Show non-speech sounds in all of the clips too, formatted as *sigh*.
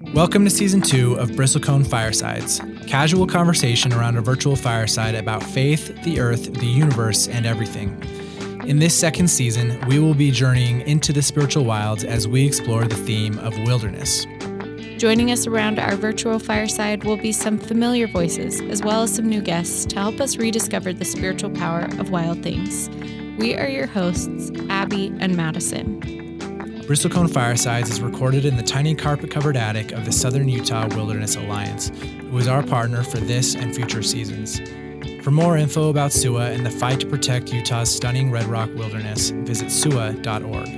Welcome to season two of Bristlecone Firesides, casual conversation around a virtual fireside about faith, the earth, the universe, and everything. In this second season, we will be journeying into the spiritual wilds as we explore the theme of wilderness. Joining us around our virtual fireside will be some familiar voices, as well as some new guests to help us rediscover the spiritual power of wild things. We are your hosts, Abby and Madison. Bristlecone Firesides is recorded in the tiny carpet covered attic of the Southern Utah Wilderness Alliance, who is our partner for this and future seasons. For more info about SUWA and the fight to protect Utah's stunning red rock wilderness, visit SUWA.org.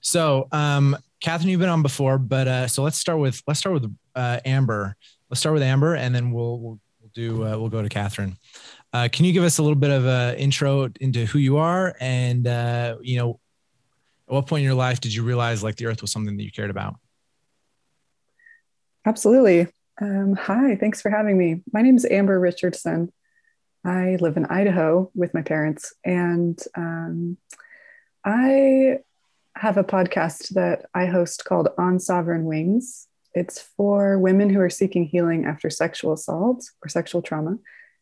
So, um, Catherine, you've been on before, but uh, so let's start with let's start with uh, Amber. Let's start with Amber, and then we'll we'll, we'll do uh, we'll go to Catherine. Uh, can you give us a little bit of an intro into who you are, and uh, you know, at what point in your life did you realize like the Earth was something that you cared about? Absolutely. Um, hi, thanks for having me. My name is Amber Richardson. I live in Idaho with my parents, and um, I have a podcast that I host called On Sovereign Wings. It's for women who are seeking healing after sexual assault or sexual trauma,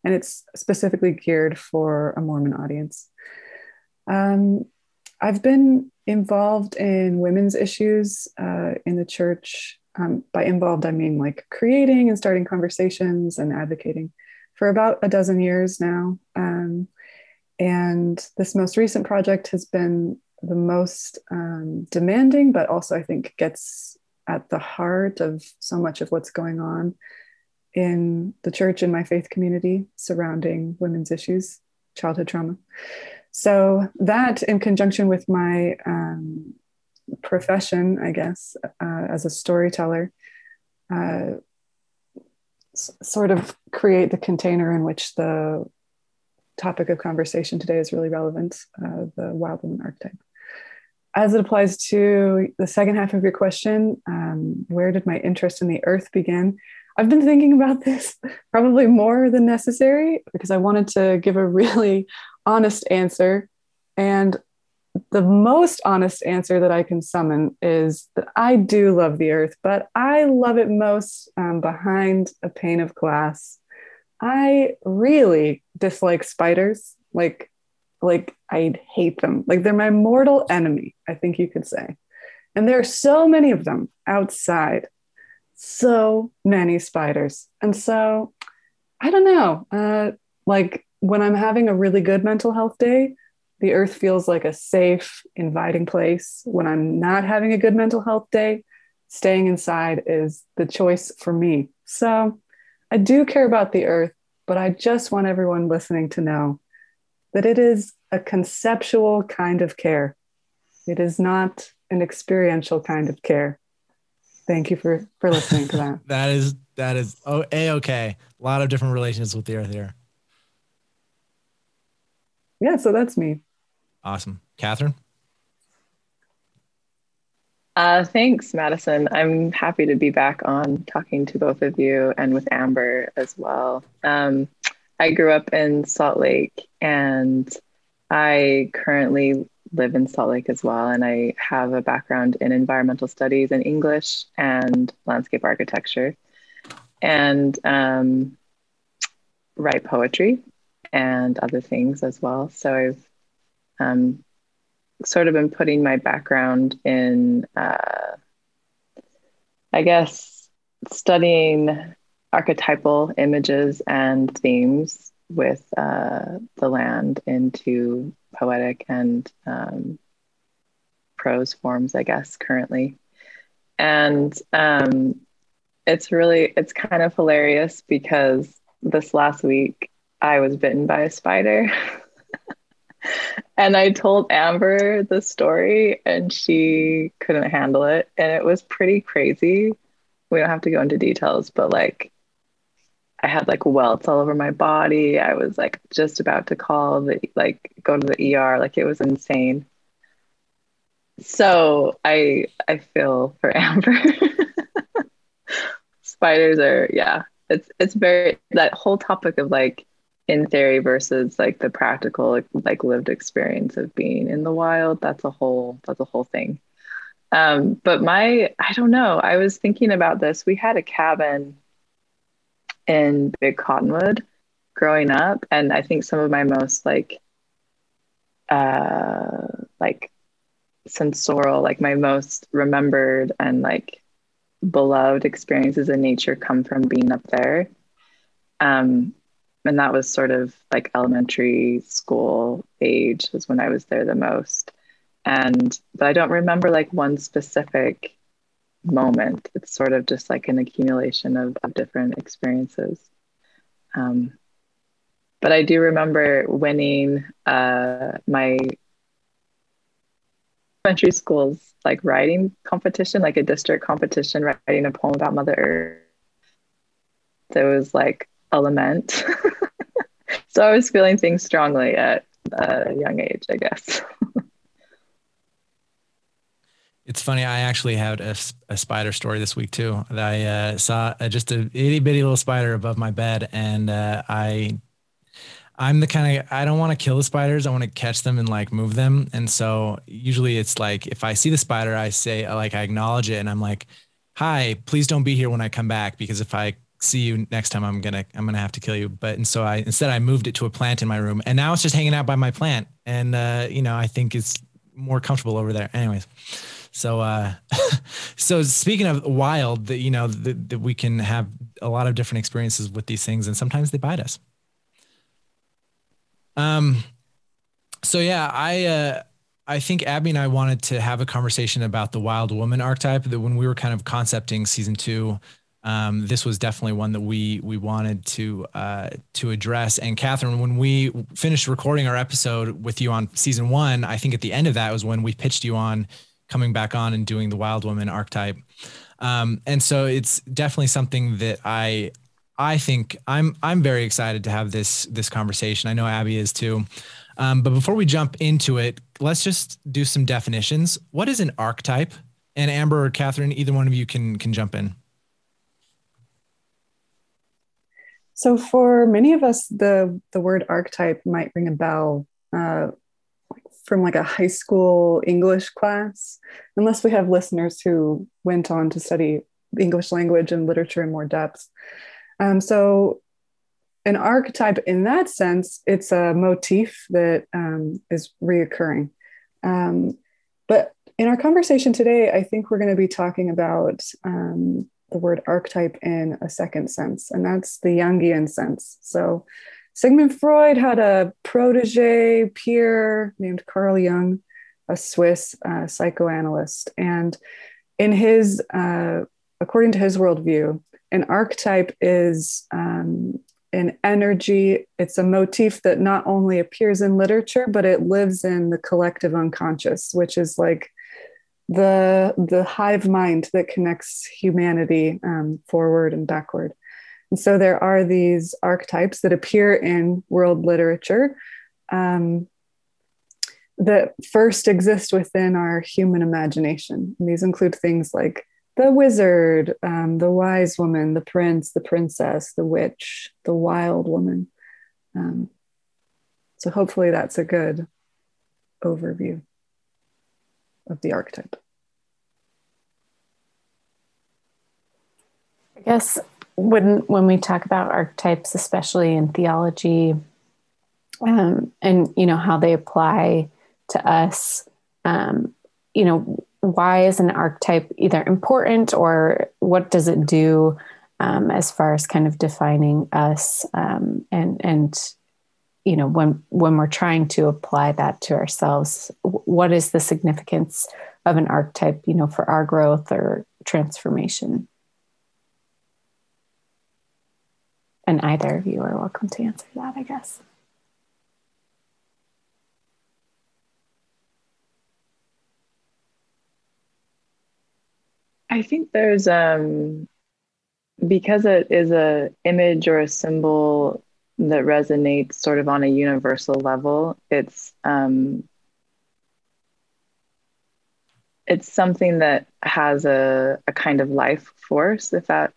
and it's specifically geared for a Mormon audience. Um, I've been involved in women's issues uh, in the church. Um, by involved, I mean like creating and starting conversations and advocating for about a dozen years now. Um, and this most recent project has been the most um, demanding, but also I think gets at the heart of so much of what's going on in the church and my faith community surrounding women's issues, childhood trauma. So, that in conjunction with my um, profession, I guess, uh, as a storyteller, uh, s- sort of create the container in which the topic of conversation today is really relevant uh, the wild woman archetype as it applies to the second half of your question, um, where did my interest in the earth begin? I've been thinking about this *laughs* probably more than necessary because I wanted to give a really *laughs* honest answer. And the most honest answer that I can summon is that I do love the earth, but I love it most um, behind a pane of glass. I really dislike spiders. Like, like I hate them. Like they're my mortal enemy, I think you could say. And there are so many of them outside, so many spiders. And so I don't know, uh, like when I'm having a really good mental health day, the earth feels like a safe, inviting place. When I'm not having a good mental health day, staying inside is the choice for me. So I do care about the earth, but I just want everyone listening to know that it is a conceptual kind of care. It is not an experiential kind of care. Thank you for for listening to that. *laughs* that is that is oh a okay. A lot of different relations with the earth here. Yeah, so that's me. Awesome, Catherine. Uh, thanks, Madison. I'm happy to be back on talking to both of you and with Amber as well. Um, I grew up in Salt Lake and I currently live in Salt Lake as well. And I have a background in environmental studies and English and landscape architecture and um, write poetry and other things as well. So I've um, sort of been putting my background in, uh, I guess, studying archetypal images and themes with uh, the land into poetic and um, prose forms, I guess, currently. And um, it's really, it's kind of hilarious because this last week I was bitten by a spider. *laughs* and I told Amber the story and she couldn't handle it. And it was pretty crazy. We don't have to go into details, but like I had like welts all over my body. I was like just about to call the like go to the ER. Like it was insane. So I I feel for *laughs* Amber. Spiders are yeah, it's it's very that whole topic of like in theory versus like the practical like lived experience of being in the wild that's a whole that's a whole thing um but my i don't know i was thinking about this we had a cabin in big cottonwood growing up and i think some of my most like uh like sensorial like my most remembered and like beloved experiences in nature come from being up there. Um and that was sort of like elementary school age was when i was there the most. And but i don't remember like one specific moment. It's sort of just like an accumulation of, of different experiences. Um, but i do remember winning uh, my elementary school's like writing competition like a district competition writing a poem about mother earth. There was like a lament *laughs* so i was feeling things strongly at a young age i guess *laughs* It's funny. I actually had a, a spider story this week too. That I uh, saw uh, just a itty bitty little spider above my bed, and uh, I, I'm the kind of I don't want to kill the spiders. I want to catch them and like move them. And so usually it's like if I see the spider, I say like I acknowledge it, and I'm like, "Hi, please don't be here when I come back because if I see you next time, I'm gonna I'm gonna have to kill you." But and so I instead I moved it to a plant in my room, and now it's just hanging out by my plant, and uh, you know I think it's more comfortable over there. Anyways. So, uh, *laughs* so speaking of wild, that you know that, we can have a lot of different experiences with these things, and sometimes they bite us. Um, so yeah, I uh, I think Abby and I wanted to have a conversation about the wild woman archetype. That when we were kind of concepting season two, um, this was definitely one that we we wanted to uh, to address. And Catherine, when we finished recording our episode with you on season one, I think at the end of that was when we pitched you on coming back on and doing the wild woman archetype. Um, and so it's definitely something that I I think I'm I'm very excited to have this this conversation. I know Abby is too. Um, but before we jump into it, let's just do some definitions. What is an archetype? And Amber or Catherine, either one of you can can jump in. So for many of us, the the word archetype might ring a bell. Uh, from like a high school English class, unless we have listeners who went on to study English language and literature in more depth. Um, so, an archetype in that sense, it's a motif that um, is reoccurring. Um, but in our conversation today, I think we're going to be talking about um, the word archetype in a second sense, and that's the Jungian sense. So, Sigmund Freud had a protege peer named Carl Jung, a Swiss uh, psychoanalyst. And in his, uh, according to his worldview, an archetype is um, an energy, it's a motif that not only appears in literature, but it lives in the collective unconscious, which is like the the hive mind that connects humanity um, forward and backward. And so there are these archetypes that appear in world literature um, that first exist within our human imagination. And these include things like the wizard, um, the wise woman, the prince, the princess, the witch, the wild woman. Um, so hopefully that's a good overview of the archetype. I guess when when we talk about archetypes, especially in theology, um, and you know how they apply to us, um, you know, why is an archetype either important or what does it do um, as far as kind of defining us um, and and you know when when we're trying to apply that to ourselves what is the significance of an archetype you know for our growth or transformation And either of you are welcome to answer that, I guess. I think there's um because it is a image or a symbol that resonates sort of on a universal level, it's um it's something that has a, a kind of life force, if that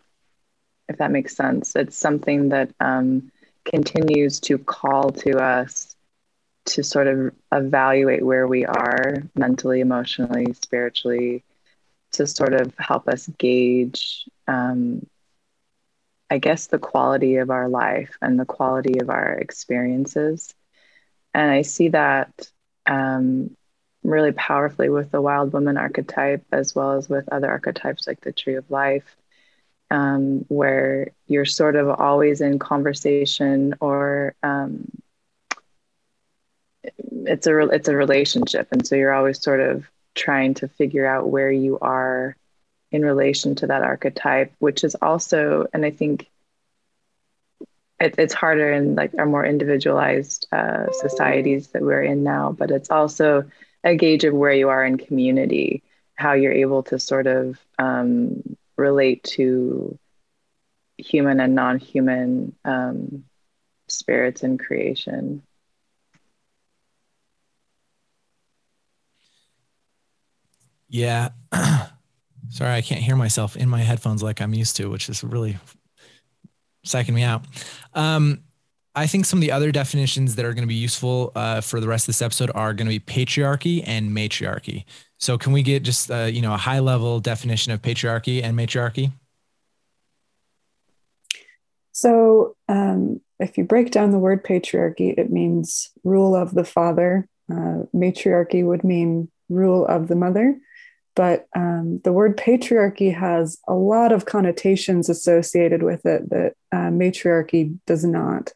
if that makes sense. It's something that um, continues to call to us to sort of evaluate where we are mentally, emotionally, spiritually, to sort of help us gauge, um, I guess, the quality of our life and the quality of our experiences. And I see that um, really powerfully with the wild woman archetype, as well as with other archetypes like the tree of life, um, where you're sort of always in conversation or um, it's a it's a relationship, and so you're always sort of trying to figure out where you are in relation to that archetype, which is also, and I think it, it's harder in like our more individualized uh, societies that we're in now, but it's also a gauge of where you are in community, how you're able to sort of um, relate to human and non-human um, spirits in creation. Yeah. *clears throat* Sorry, I can't hear myself in my headphones like I'm used to, which is really psyching me out. Um, I think some of the other definitions that are going to be useful uh, for the rest of this episode are going to be patriarchy and matriarchy. So, can we get just uh, you know a high level definition of patriarchy and matriarchy? So, um, if you break down the word patriarchy, it means rule of the father. Uh, matriarchy would mean rule of the mother. But um, the word patriarchy has a lot of connotations associated with it that uh, matriarchy does not.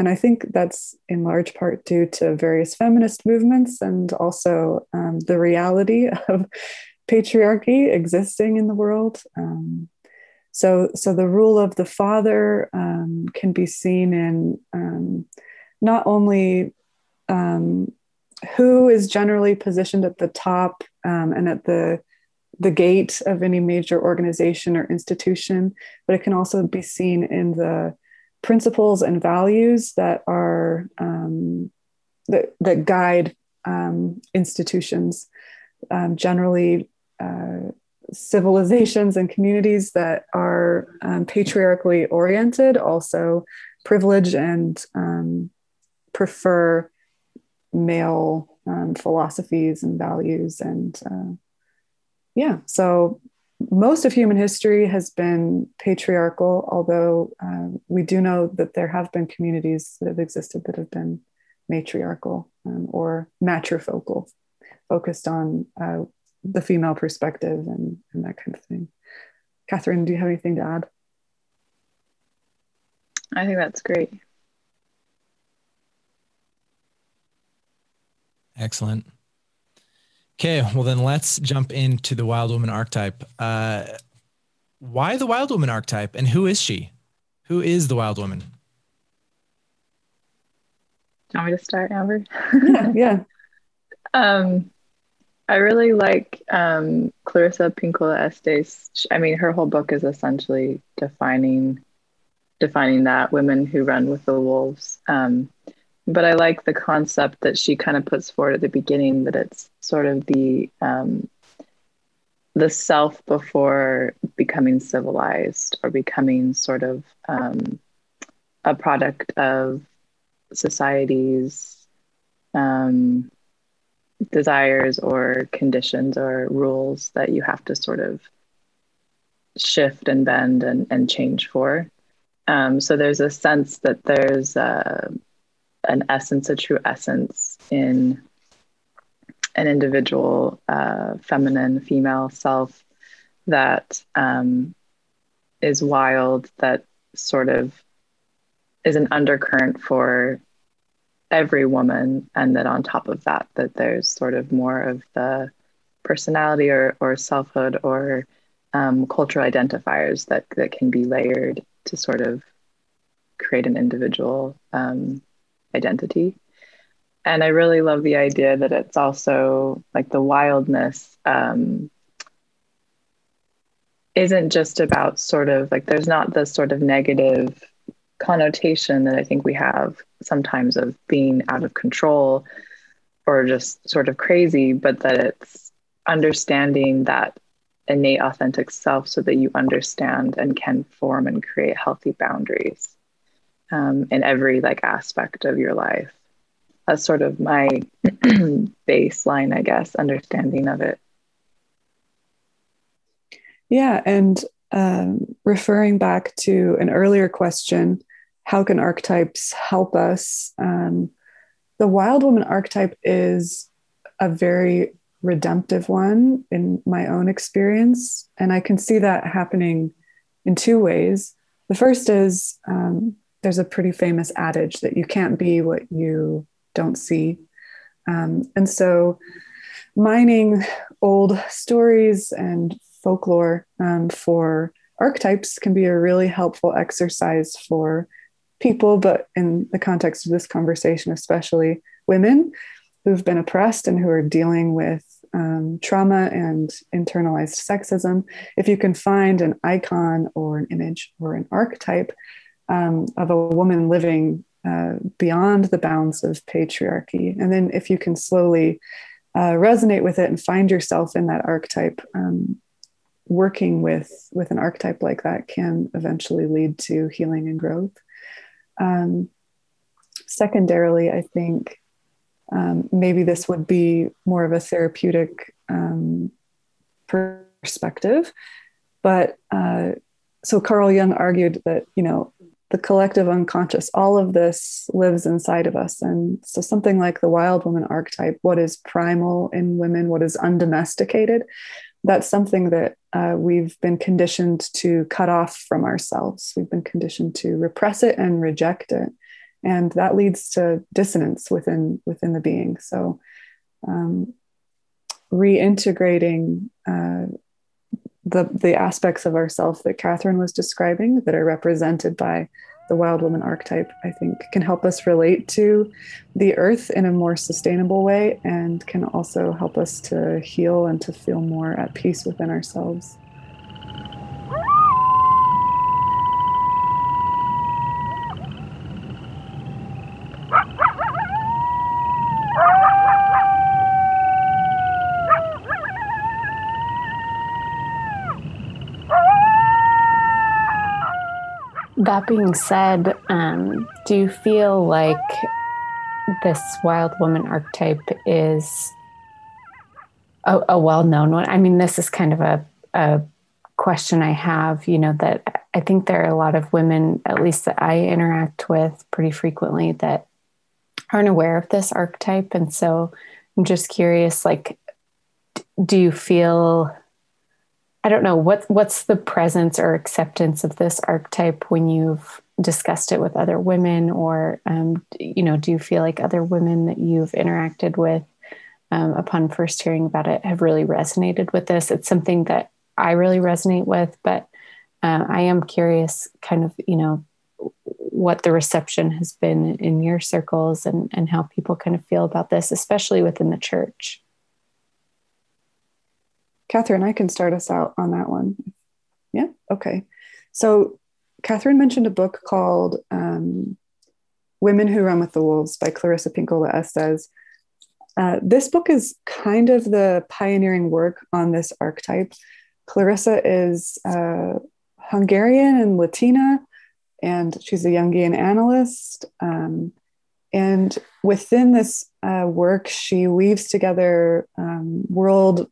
And I think that's in large part due to various feminist movements and also um, the reality *laughs* of patriarchy existing in the world. Um, so, so the rule of the father um, can be seen in um, not only um, who is generally positioned at the top um, and at the the gate of any major organization or institution, but it can also be seen in the principles and values that are um, that, that guide um, institutions. Um, generally, uh, civilizations and communities that are um, patriarchally oriented also privilege and um, prefer male um, philosophies and values and uh, yeah so most of human history has been patriarchal although uh, we do know that there have been communities that have existed that have been matriarchal um, or matrifocal focused on uh, the female perspective and, and that kind of thing. Catherine do you have anything to add? I think that's great. Excellent. Okay, well then let's jump into the wild woman archetype. Uh, why the wild woman archetype, and who is she? Who is the wild woman? Do you want me to start, Amber? yeah, *laughs* yeah. um, I really like um, Clarissa Pinkola Estes. I mean, her whole book is essentially defining defining that women who run with the wolves. Um, but I like the concept that she kind of puts forward at the beginning that it's sort of the um, the self before becoming civilized or becoming sort of um, a product of society's um, desires or conditions or rules that you have to sort of shift and bend and, and change for. Um, so there's a sense that there's a, an essence, a true essence in an individual, uh, feminine, female self that um, is wild, that sort of is an undercurrent for every woman, and that on top of that, that there's sort of more of the personality or, or selfhood or um, cultural identifiers that, that can be layered to sort of create an individual um, identity. And I really love the idea that it's also like the wildness um, isn't just about sort of like there's not the sort of negative connotation that I think we have sometimes of being out of control or just sort of crazy, but that it's understanding that innate authentic self so that you understand and can form and create healthy boundaries um, in every like aspect of your life that's sort of my *clears throat* baseline i guess understanding of it yeah and um, referring back to an earlier question how can archetypes help us um, the wild woman archetype is a very redemptive one in my own experience. And I can see that happening in two ways. The first is um, there's a pretty famous adage that you can't be what you don't see. Um, and so, mining old stories and folklore um, for archetypes can be a really helpful exercise for people, but in the context of this conversation, especially women who've been oppressed and who are dealing with um, trauma and internalized sexism, if you can find an icon or an image or an archetype um, of a woman living uh, beyond the bounds of patriarchy, and then if you can slowly uh, resonate with it and find yourself in that archetype, um, working with with an archetype like that can eventually lead to healing and growth. Um, secondarily, I think um, maybe this would be more of a therapeutic um, perspective. But uh, so Carl Jung argued that, you know, the collective unconscious, all of this lives inside of us. And so something like the wild woman archetype, what is primal in women, what is undomesticated, that's something that uh, we've been conditioned to cut off from ourselves. We've been conditioned to repress it and reject it and that leads to dissonance within within the being so um, reintegrating uh, the the aspects of ourself that catherine was describing that are represented by the wild woman archetype i think can help us relate to the earth in a more sustainable way and can also help us to heal and to feel more at peace within ourselves That being said, um, do you feel like this wild woman archetype is a, a well known one? I mean, this is kind of a, a question I have, you know, that I think there are a lot of women, at least that I interact with pretty frequently, that aren't aware of this archetype. And so I'm just curious, like, do you feel I don't know what what's the presence or acceptance of this archetype when you've discussed it with other women, or um, you know, do you feel like other women that you've interacted with um, upon first hearing about it have really resonated with this? It's something that I really resonate with, but uh, I am curious, kind of, you know, what the reception has been in your circles and and how people kind of feel about this, especially within the church. Catherine, I can start us out on that one. Yeah. Okay. So, Catherine mentioned a book called um, Women Who Run with the Wolves by Clarissa Pinkola Estes. Uh, this book is kind of the pioneering work on this archetype. Clarissa is uh, Hungarian and Latina, and she's a Jungian analyst. Um, and within this uh, work, she weaves together um, world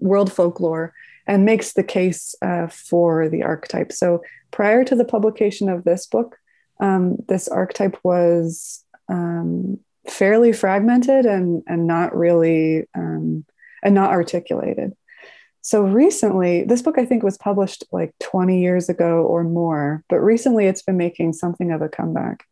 world folklore and makes the case uh, for the archetype. So prior to the publication of this book, um, this archetype was um, fairly fragmented and, and not really um, and not articulated. So recently, this book I think was published like 20 years ago or more, but recently it's been making something of a comeback.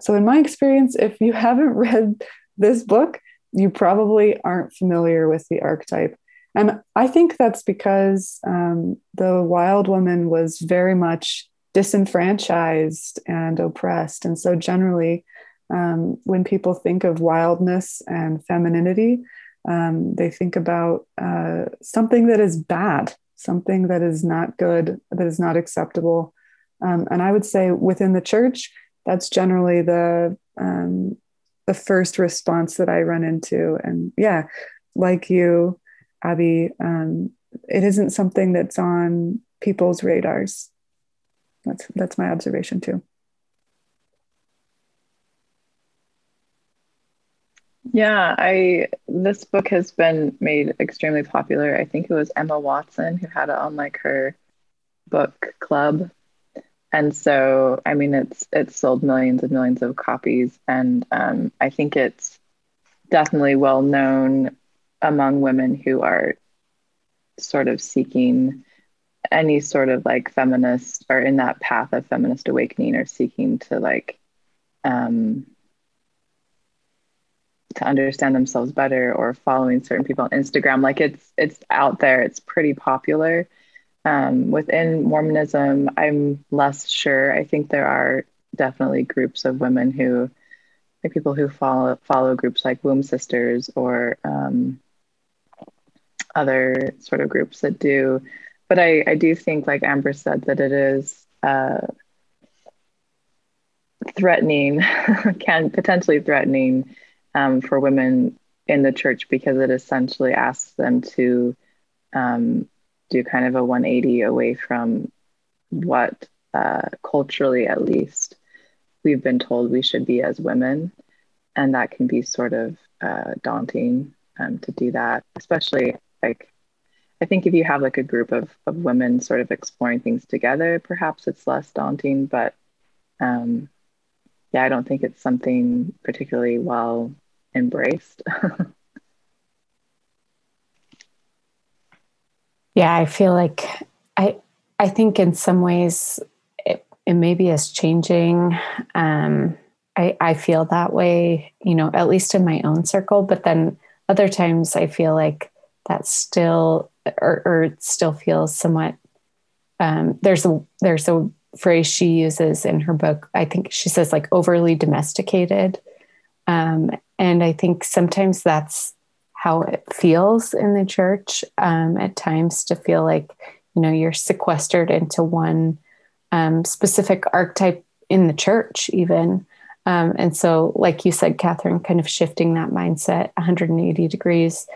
So, in my experience, if you *laughs* haven't read this book, you probably aren't familiar with the archetype. And I think that's because um, the wild woman was very much disenfranchised and oppressed. And so, generally, um, when people think of wildness and femininity, um, they think about uh, something that is bad, something that is not good, that is not acceptable. Um, and I would say within the church, that's generally the um, the first response that I run into. And yeah, like you, Abby, um, it isn't something that's on people's radars. That's that's my observation too. Yeah, I this book has been made extremely popular. I think it was Emma Watson who had it on like her book club. And so, I mean, it's it's sold millions and millions of copies, and um, I think it's definitely well known among women who are sort of seeking any sort of like feminist or in that path of feminist awakening or seeking to like um, to understand themselves better or following certain people on Instagram. Like it's it's out there. It's pretty popular. Um, within Mormonism, I'm less sure. I think there are definitely groups of women who, like people who follow follow groups like Womb Sisters or um, other sort of groups that do. But I, I do think, like Amber said, that it is uh, threatening, *laughs* can potentially threatening um, for women in the church because it essentially asks them to um, do kind of a 180 away from what uh, culturally, at least, we've been told we should be as women. And that can be sort of uh, daunting um, to do that, especially like I think if you have like a group of, of women sort of exploring things together, perhaps it's less daunting. But um, yeah, I don't think it's something particularly well embraced. *laughs* yeah, I feel like I I think in some ways it, it maybe is changing. Um, I I feel that way, you know, at least in my own circle. But then other times I feel like that still or, or still feels somewhat. Um, there's a there's a phrase she uses in her book. I think she says like overly domesticated. Um, and I think sometimes that's how it feels in the church um, at times to feel like, you know, you're sequestered into one um, specific archetype in the church, even. Um, and so, like you said, Catherine, kind of shifting that mindset 180 degrees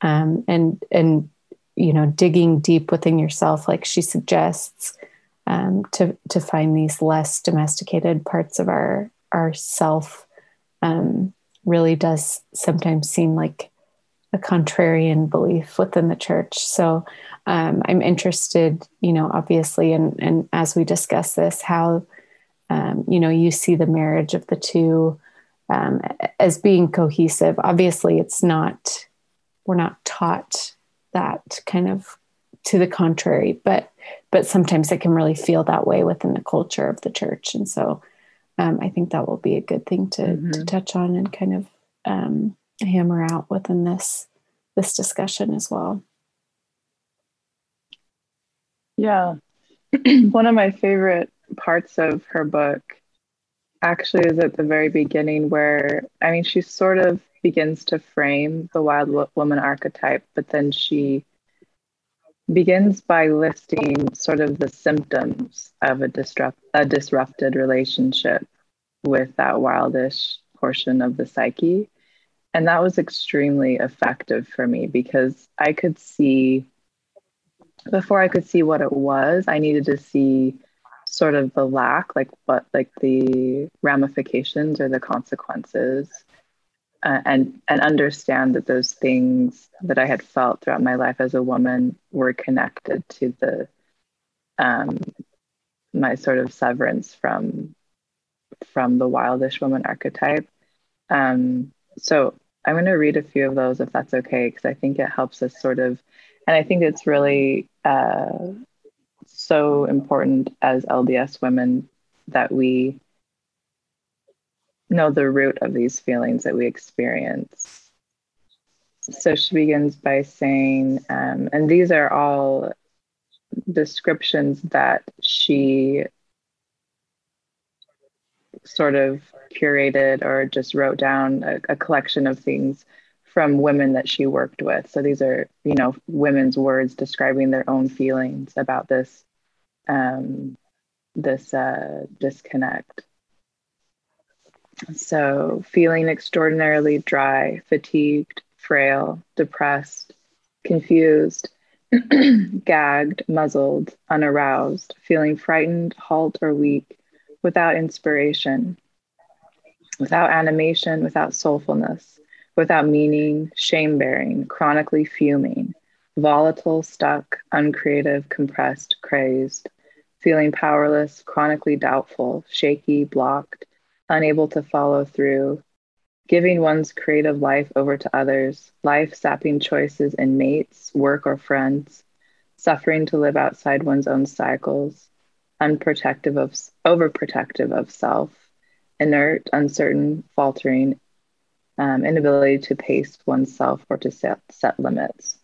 um, and, and, you know, digging deep within yourself, like she suggests, um, to, to find these less domesticated parts of our, our self um, really does sometimes seem like a contrarian belief within the church. So um, I'm interested, you know, obviously, and and as we discuss this, how um, you know you see the marriage of the two um, as being cohesive. Obviously, it's not. We're not taught that kind of to the contrary, but but sometimes it can really feel that way within the culture of the church, and so um, I think that will be a good thing to, mm-hmm. to touch on and kind of um, hammer out within this this discussion as well. Yeah, *clears throat* one of my favorite parts of her book actually is at the very beginning, where I mean, she's sort of begins to frame the wild woman archetype, but then she begins by listing sort of the symptoms of a, disrupt, a disrupted relationship with that wildish portion of the psyche. And that was extremely effective for me because I could see, before I could see what it was, I needed to see sort of the lack, like what, like the ramifications or the consequences uh, and and understand that those things that I had felt throughout my life as a woman were connected to the um, my sort of severance from from the wildish woman archetype. Um, so I'm going to read a few of those if that's okay, because I think it helps us sort of, and I think it's really uh, so important as LDS women that we know the root of these feelings that we experience. So she begins by saying, um, and these are all descriptions that she sort of curated or just wrote down a, a, collection of things from women that she worked with. So these are, you know, women's words describing their own feelings about this um, this uh, disconnect. So, feeling extraordinarily dry, fatigued, frail, depressed, confused, *clears throat* gagged, muzzled, unaroused, feeling frightened, halt, or weak, without inspiration, without animation, without soulfulness, without meaning, shame bearing, chronically fuming, volatile, stuck, uncreative, compressed, crazed, feeling powerless, chronically doubtful, shaky, blocked, unable to follow through, giving one's creative life over to others, life sapping choices in mates, work, or friends, suffering to live outside one's own cycles, unprotective of overprotective of self, inert, uncertain, faltering, um, inability to pace oneself or to set, set limits.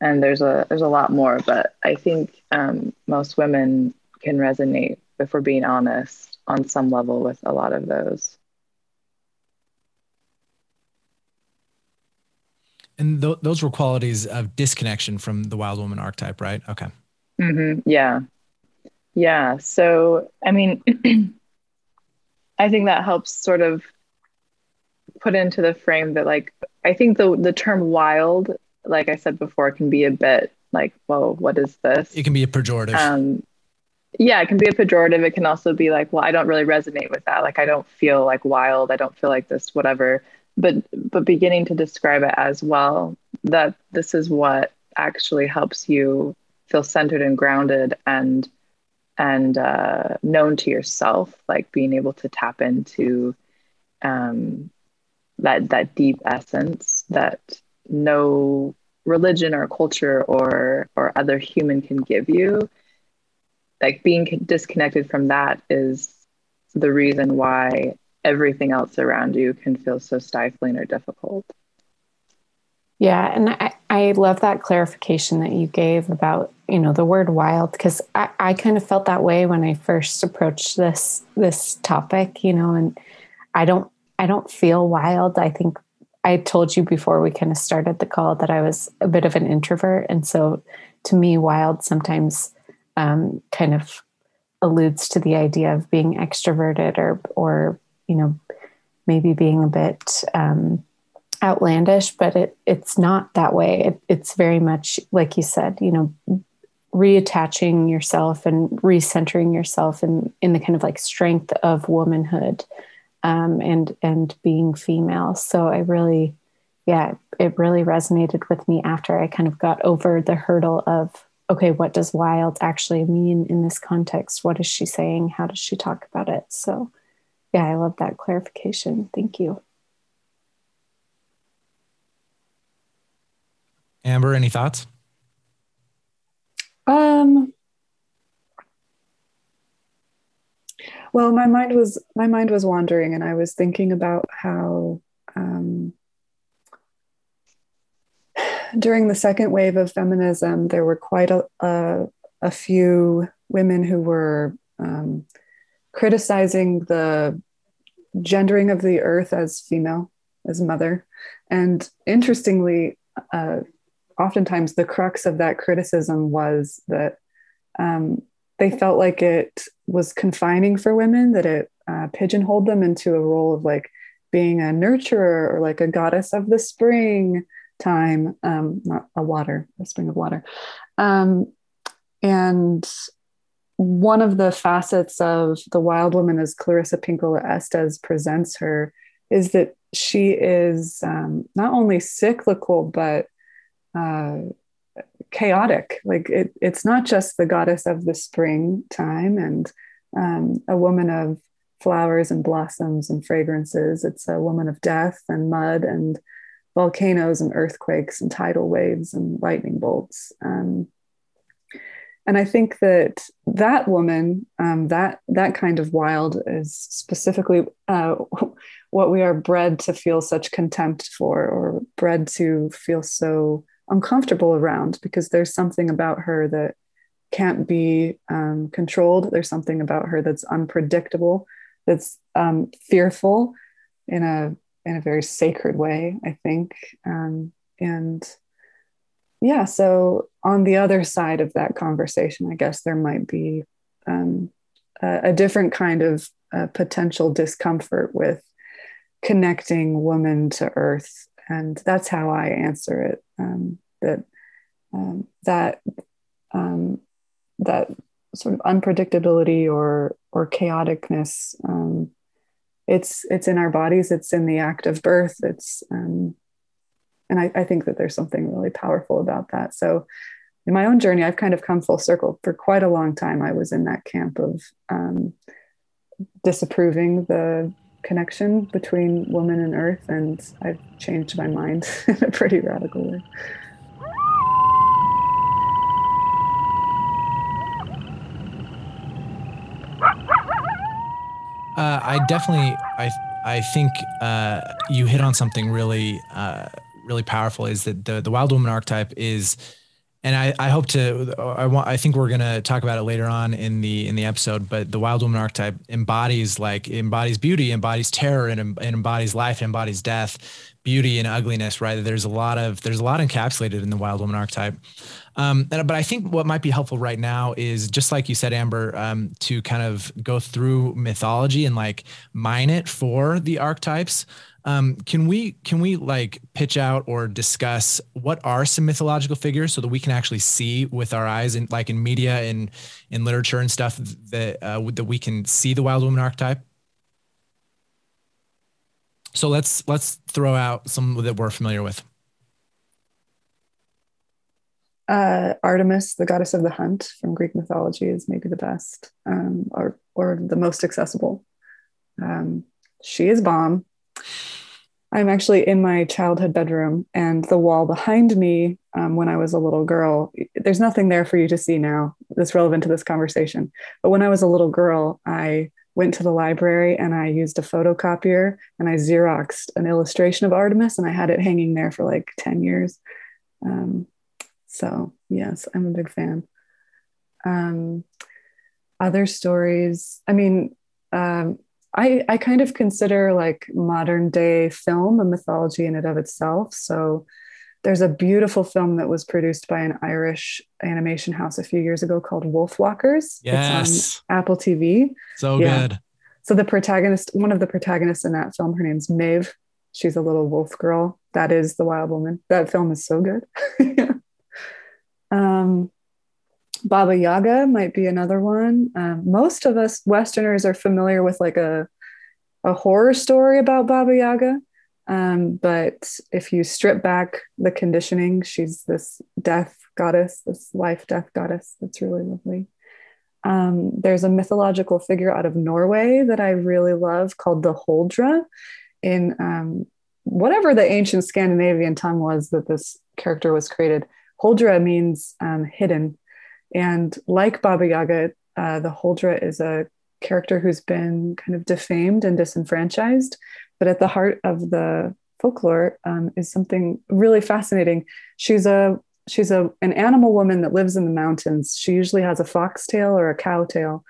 And there's a there's a lot more, but I think um, most women can resonate if we're being honest on some level with a lot of those. And th- those were qualities of disconnection from the wild woman archetype, right? Okay. Mm-hmm. Yeah. Yeah. So, I mean, *clears throat* I think that helps sort of put into the frame that, like, I think the the term wild, like I said before, can be a bit like, whoa, what is this? It can be a pejorative. Um, yeah, it can be a pejorative. It can also be like, well, I don't really resonate with that. Like, I don't feel like wild. I don't feel like this, whatever but but beginning to describe it as well that this is what actually helps you feel centered and grounded and and uh, known to yourself like being able to tap into um, that that deep essence that no religion or culture or or other human can give you like being disconnected from that is the reason why everything else around you can feel so stifling or difficult. Yeah, and I, I love that clarification that you gave about you know the word wild because I, I kind of felt that way when I first approached this this topic, you know, and I don't I don't feel wild. I think I told you before we kind of started the call that I was a bit of an introvert, and so to me, wild sometimes um, kind of alludes to the idea of being extroverted or or you know, maybe being a bit um, outlandish, but it it's not that way. It, it's very much like you said, you know, reattaching yourself and recentering yourself in in the kind of like strength of womanhood um, and and being female. So I really, yeah, it really resonated with me after I kind of got over the hurdle of okay, what does wild actually mean in this context? What is she saying? How does she talk about it? So yeah, I love that clarification. Thank you. Amber, any thoughts? Um, well, my mind was my mind was wandering, and I was thinking about how um, during the second wave of feminism, there were quite a, a, a few women who were um, criticizing the gendering of the earth as female, as mother. And interestingly, uh, oftentimes the crux of that criticism was that um, they felt like it was confining for women, that it uh, pigeonholed them into a role of like being a nurturer or like a goddess of the spring time, um, not a water, a spring of water. Um, and one of the facets of the wild woman as Clarissa Pinkola Estes presents her is that she is um, not only cyclical but uh, chaotic. Like it, it's not just the goddess of the springtime and um, a woman of flowers and blossoms and fragrances. It's a woman of death and mud and volcanoes and earthquakes and tidal waves and lightning bolts. Um, and I think that that woman, um, that that kind of wild, is specifically uh, *laughs* what we are bred to feel such contempt for, or bred to feel so uncomfortable around, because there's something about her that can't be um, controlled. There's something about her that's unpredictable, that's um, fearful in a in a very sacred way. I think, um, and yeah, so on the other side of that conversation, I guess there might be um, a, a, different kind of uh, potential discomfort with connecting woman to earth. And that's how I answer it. Um, that um, that um, that sort of unpredictability or or chaoticness. It's it's in our bodies. It's in the act of birth. It's um, and I, I think that there's something really powerful about that. So in my own journey, I've kind of come full circle. For quite a long time, I was in that camp of um, disapproving the connection between woman and earth, and I've changed my mind *laughs* in a pretty radical way. Uh, I definitely, I, I think uh, you hit on something really, uh, really powerful. Is that the the wild woman archetype is, and I, I hope to, I want, I think we're gonna talk about it later on in the in the episode. But the wild woman archetype embodies like embodies beauty, embodies terror, and, and embodies life, and embodies death, beauty and ugliness. Right? There's a lot of there's a lot encapsulated in the wild woman archetype. Um, but I think what might be helpful right now is just like you said, Amber, um, to kind of go through mythology and like mine it for the archetypes. Um, can we can we like pitch out or discuss what are some mythological figures so that we can actually see with our eyes and like in media and in literature and stuff that uh, that we can see the wild woman archetype? So let's let's throw out some that we're familiar with uh, Artemis, the goddess of the hunt from Greek mythology, is maybe the best um, or or the most accessible. Um, she is bomb. I'm actually in my childhood bedroom, and the wall behind me, um, when I was a little girl, there's nothing there for you to see now that's relevant to this conversation. But when I was a little girl, I went to the library and I used a photocopier and I Xeroxed an illustration of Artemis, and I had it hanging there for like 10 years. Um, so, yes, I'm a big fan. Um, other stories, I mean, um, I, I kind of consider like modern day film a mythology in and of itself. So, there's a beautiful film that was produced by an Irish animation house a few years ago called Wolfwalkers. Yes. It's on Apple TV. So yeah. good. So the protagonist, one of the protagonists in that film, her name's Maeve. She's a little wolf girl. That is the wild woman. That film is so good. *laughs* Um, Baba Yaga might be another one. Um, most of us Westerners are familiar with like a a horror story about Baba Yaga. Um, but if you strip back the conditioning, she's this death goddess, this life death goddess. That's really lovely. Um, there's a mythological figure out of Norway that I really love called the Huldra. In um, whatever the ancient Scandinavian tongue was that this character was created, Huldra means um, hidden. And like Baba Yaga, uh, the Huldra is a character who's been kind of defamed and disenfranchised. But at the heart of the folklore um, is something really fascinating. She's a she's a an animal woman that lives in the mountains. She usually has a fox tail or a cow tail,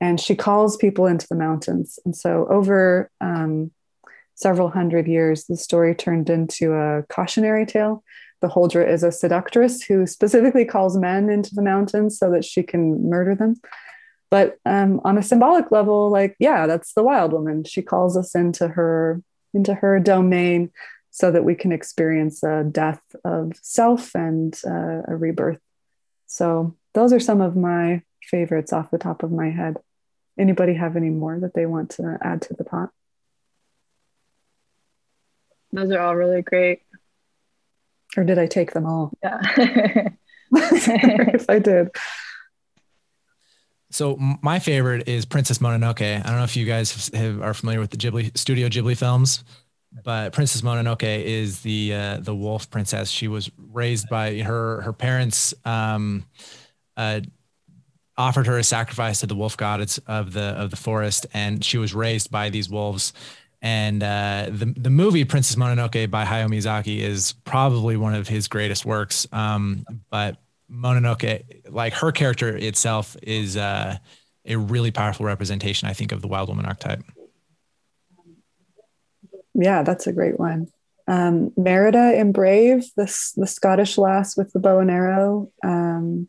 and she calls people into the mountains. And so over um, several hundred years, the story turned into a cautionary tale the Huldra is a seductress who specifically calls men into the mountains so that she can murder them. But um, on a symbolic level, like yeah, that's the wild woman. She calls us into her into her domain so that we can experience a death of self and uh, a rebirth. So those are some of my favorites off the top of my head. Anybody have any more that they want to add to the pot? Those are all really great. Or did I take them all? Yeah. *laughs* *laughs* if I did. So my favorite is Princess Mononoke. I don't know if you guys have, are familiar with the Ghibli Studio Ghibli films, but Princess Mononoke is the uh, the wolf princess. She was raised by her her parents. Um, uh, offered her a sacrifice to the wolf gods of the of the forest, and she was raised by these wolves and uh, the the movie Princess Mononoke by Hayao Miyazaki is probably one of his greatest works. Um, but Mononoke, like her character itself, is uh, a really powerful representation, I think, of the wild woman archetype. Yeah, that's a great one. Um, Merida in Brave, this the Scottish lass with the bow and arrow. Um,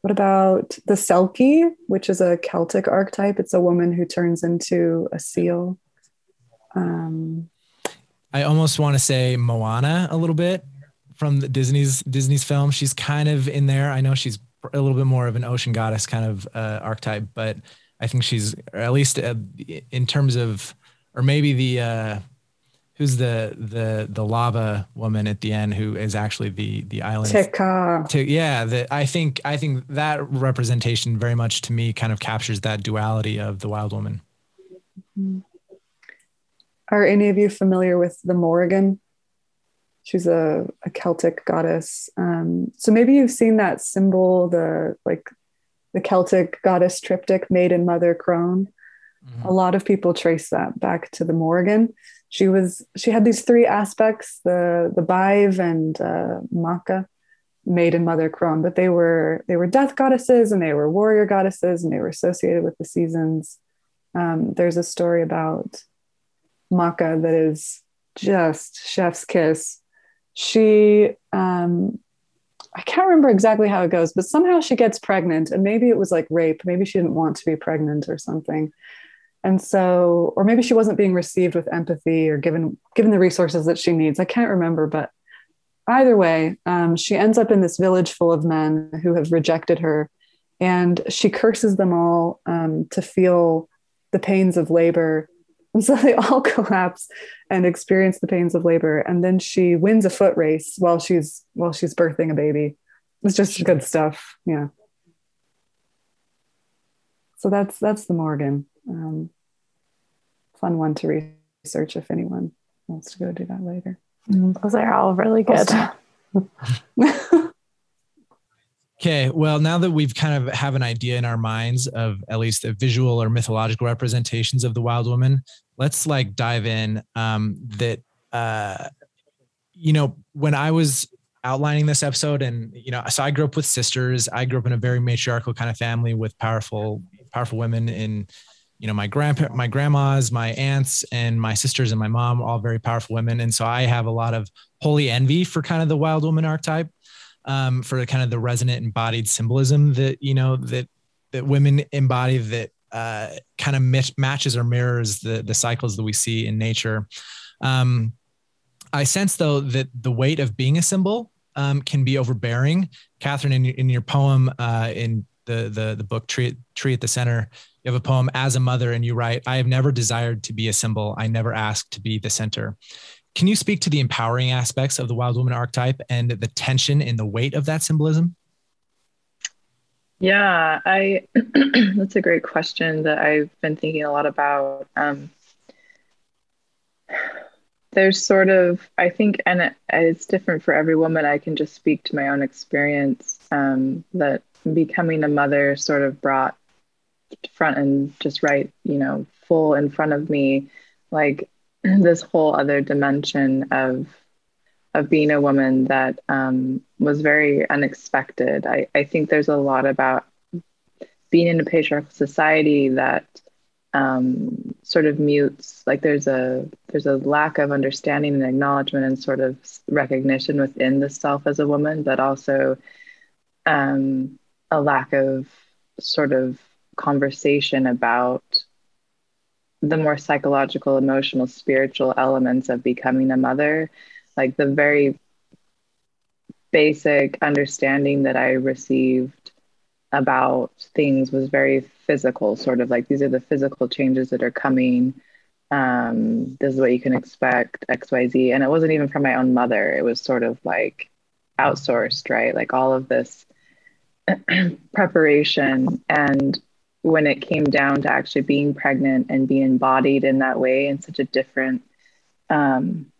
what about the Selkie, which is a Celtic archetype? It's a woman who turns into a seal. Um, I almost want to say Moana a little bit from the Disney's Disney's film. She's kind of in there. I know she's a little bit more of an ocean goddess kind of uh, archetype, but I think she's at least uh, in terms of, or maybe the uh, who's the the the lava woman at the end who is actually the the island. To, yeah, the, I think I think that representation very much to me kind of captures that duality of the wild woman. Are any of you familiar with the Morrigan? She's a, a Celtic goddess. Um, so maybe you've seen that symbol, the like the Celtic goddess triptych, Maiden, Mother, Crone. Mm-hmm. A lot of people trace that back to the Morrigan. She was she had these three aspects: the the Badb and uh, Macha, Maiden, Mother, Crone. But they were they were death goddesses and they were warrior goddesses and they were associated with the seasons. Um, there's a story about Macha that is just chef's kiss she um, I can't remember exactly how it goes, but somehow she gets pregnant, and maybe it was like rape. Maybe she didn't want to be pregnant or something. And so, or maybe she wasn't being received with empathy or given given the resources that she needs. I can't remember, but either way, um, she ends up in this village full of men who have rejected her, and she curses them all um, to feel the pains of labor and *laughs* so they all collapse and experience the pains of labor. And then she wins a foot race while she's while she's birthing a baby. It's just good stuff. Yeah. So that's that's the Morgan. Um, fun one to research if anyone wants to go do that later. Mm, those are all really good. *laughs* *laughs* Okay, well, now that we've kind of have an idea in our minds of at least the visual or mythological representations of the wild woman, let's like dive in. Um, that uh, you know, when I was outlining this episode, and you know, so I grew up with sisters. I grew up in a very matriarchal kind of family with powerful, powerful women in you know my grandpa my grandmas my aunts and my sisters and my mom all very powerful women and so i have a lot of holy envy for kind of the wild woman archetype um, for kind of the resonant embodied symbolism that you know that that women embody that uh, kind of matches or mirrors the the cycles that we see in nature. Um, I sense though that the weight of being a symbol um, can be overbearing. Catherine, in, in your poem uh, in the, the the book Tree, Tree at the Center, you have a poem as a mother, and you write, "I have never desired to be a symbol. I never asked to be the center." Can you speak to the empowering aspects of the wild woman archetype and the tension in the weight of that symbolism? Yeah, I *clears throat* that's a great question that I've been thinking a lot about. Um, there's sort of I think, and it, it's different for every woman. I can just speak to my own experience um, that becoming a mother sort of brought front and just right, you know, full in front of me, like *laughs* this whole other dimension of of being a woman that um, was very unexpected. I, I think there's a lot about being in a patriarchal society that um, sort of mutes like there's a there's a lack of understanding and acknowledgement and sort of recognition within the self as a woman, but also um, a lack of sort of conversation about the more psychological, emotional, spiritual elements of becoming a mother, like the very basic understanding that I received about things was very physical, sort of like these are the physical changes that are coming. Um, this is what you can expect, XYZ. And it wasn't even from my own mother. It was sort of like outsourced, right? Like all of this *clears throat* preparation. And when it came down to actually being pregnant and being embodied in that way in such a different um,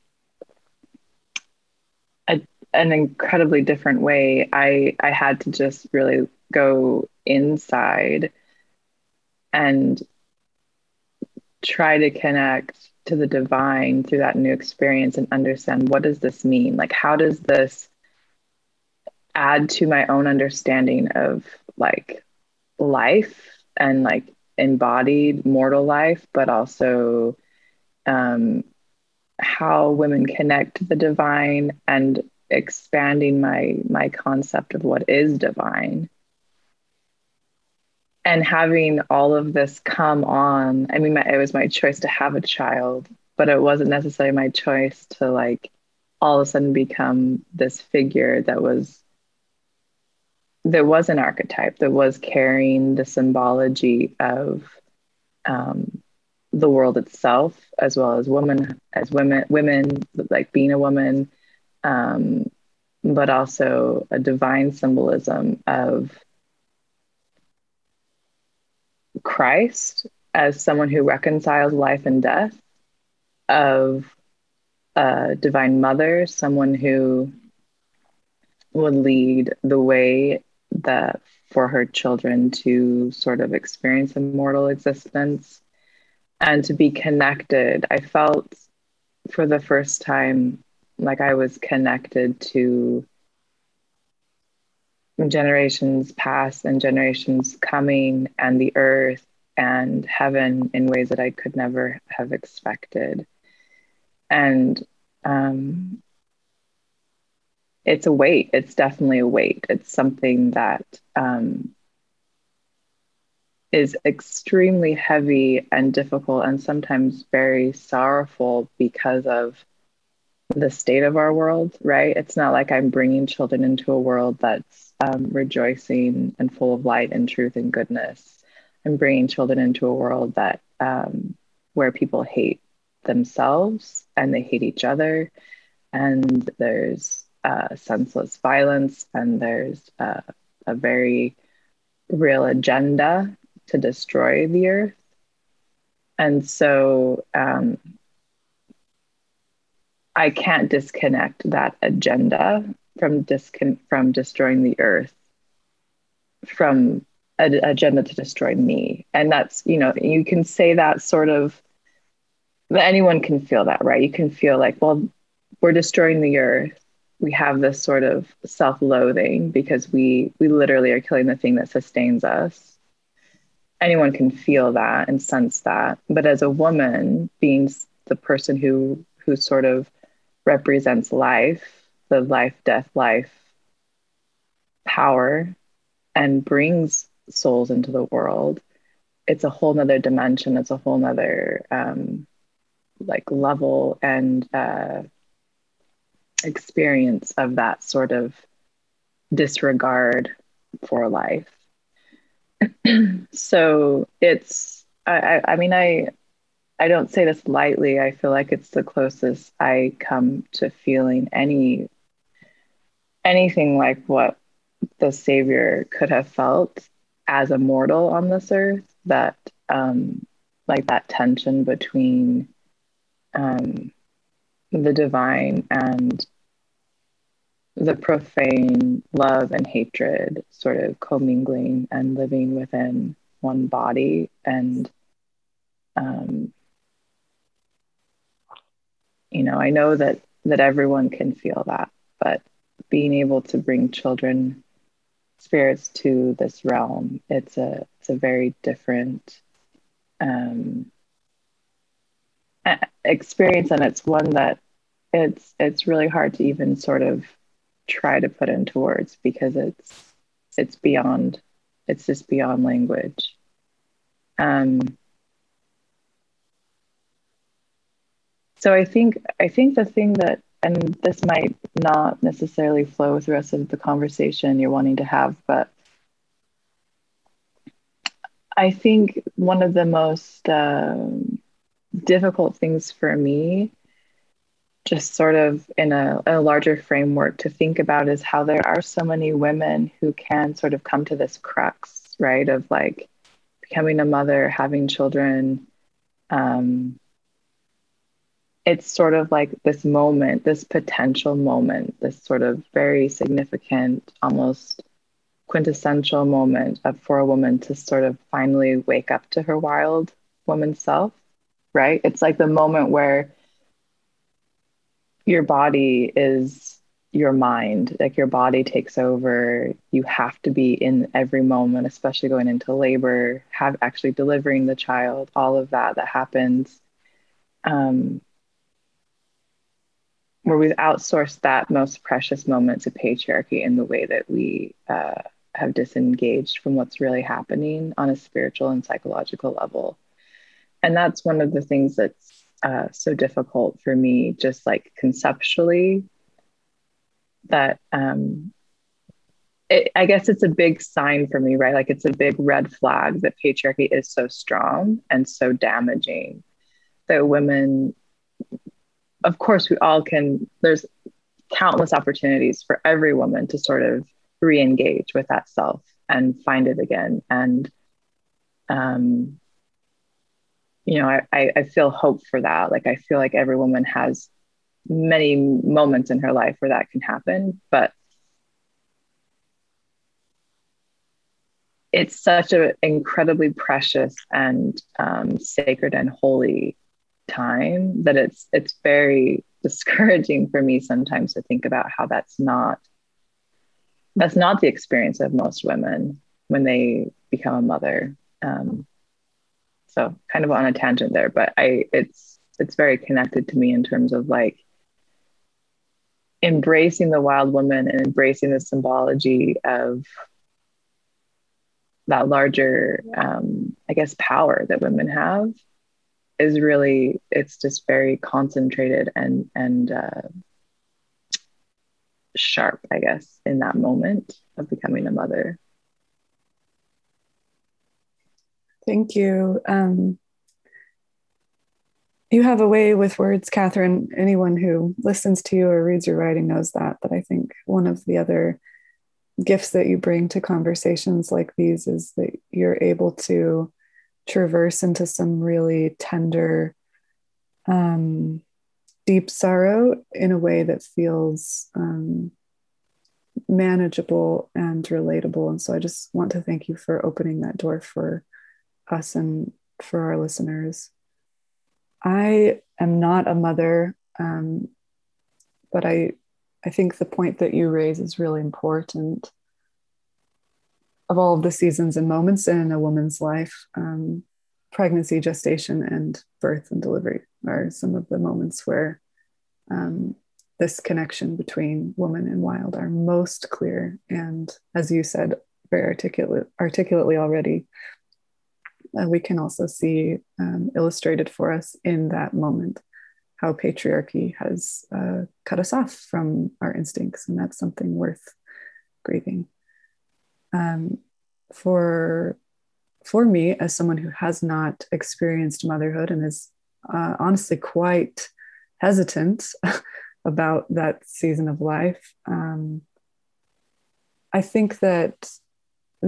a, an incredibly different way i i had to just really go inside and try to connect to the divine through that new experience and understand what does this mean? Like how does this add to my own understanding of like life and like embodied mortal life, but also um, how women connect to the divine and expanding my my concept of what is divine. And having all of this come on i mean my, it was my choice to have a child but it wasn't necessarily my choice to like all of a sudden become this figure that was there was an archetype that was carrying the symbology of um, the world itself, as well as women, as women, women like being a woman, um, but also a divine symbolism of Christ as someone who reconciles life and death, of a divine mother, someone who would lead the way that for her children to sort of experience immortal existence and to be connected. I felt for the first time like I was connected to generations past and generations coming and the earth and heaven in ways that I could never have expected. And um, it's a weight. It's definitely a weight. It's something that um, is extremely heavy and difficult and sometimes very sorrowful because of the state of our world, right? It's not like I'm bringing children into a world that's um, rejoicing and full of light and truth and goodness. I'm bringing children into a world that um, where people hate themselves and they hate each other, and there's uh, senseless violence and there's uh, a very real agenda to destroy the earth. And so um, I can't disconnect that agenda from discon- from destroying the earth from an agenda to destroy me. And that's, you know, you can say that sort of anyone can feel that, right? You can feel like, well, we're destroying the earth. We have this sort of self-loathing because we we literally are killing the thing that sustains us. Anyone can feel that and sense that. But as a woman being the person who who sort of represents life the life death life power and brings souls into the world it's a whole nother dimension. It's a whole nother um, like level and uh, experience of that sort of disregard for life *clears throat* so it's I, I mean I I don't say this lightly. I feel like it's the closest I come to feeling any anything like what the Savior could have felt as a mortal on this earth. That um, like that tension between um, the divine and the profane love and hatred sort of commingling and living within one body and um, you know i know that that everyone can feel that but being able to bring children spirits to this realm it's a it's a very different um, experience and it's one that it's it's really hard to even sort of try to put into words because it's it's beyond it's just beyond language. Um so i think i think the thing that and this might not necessarily flow with the rest of the conversation you're wanting to have but i think one of the most um, difficult things for me just sort of in a, a, larger framework to think about is how there are so many women who can sort of come to this crux, right? Of like becoming a mother, having children. Um, it's sort of like this moment, this potential moment, this sort of very significant, almost quintessential moment of, for a woman to sort of finally wake up to her wild woman self, right? It's like the moment where your body is your mind. Like your body takes over. You have to be in every moment especially going into labor have actually delivering the child all of that that happens. Um, where we've outsourced that most precious moment to patriarchy in the way that we uh, have disengaged from what's really happening on a spiritual and psychological level. And that's one of the things that's uh, so difficult for me, just like conceptually, that um, it, I guess it's a big sign for me, right? Like it's a big red flag that patriarchy is so strong and so damaging that women, of course, we all can, there's countless opportunities for every woman to sort of re engage with that self and find it again. And, um, you know, I, I feel hope for that. Like, I feel like every woman has many moments in her life where that can happen, but it's such an incredibly precious and um, sacred and holy time that it's it's very *laughs* discouraging for me sometimes to think about how that's not that's not the experience of most women when they become a mother um, so kind of on a tangent there but i it's it's very connected to me in terms of like embracing the wild woman and embracing the symbology of that larger um, i guess power that women have is really it's just very concentrated and and uh, sharp i guess in that moment of becoming a mother thank you um, you have a way with words catherine anyone who listens to you or reads your writing knows that but i think one of the other gifts that you bring to conversations like these is that you're able to traverse into some really tender, um, deep sorrow in a way that feels um, manageable and relatable. And so I just want to thank you for opening that door for us and for our listeners. I am not a mother, um, but I, I think the point that you raise is really important of all of the seasons and moments in a woman's life, um, pregnancy, gestation, and birth and delivery are some of the moments where um, this connection between woman and wild are most clear. And as you said very articulate, articulately already, uh, we can also see um, illustrated for us in that moment how patriarchy has uh, cut us off from our instincts. And that's something worth grieving um, for for me as someone who has not experienced motherhood and is uh, honestly quite hesitant *laughs* about that season of life um, i think that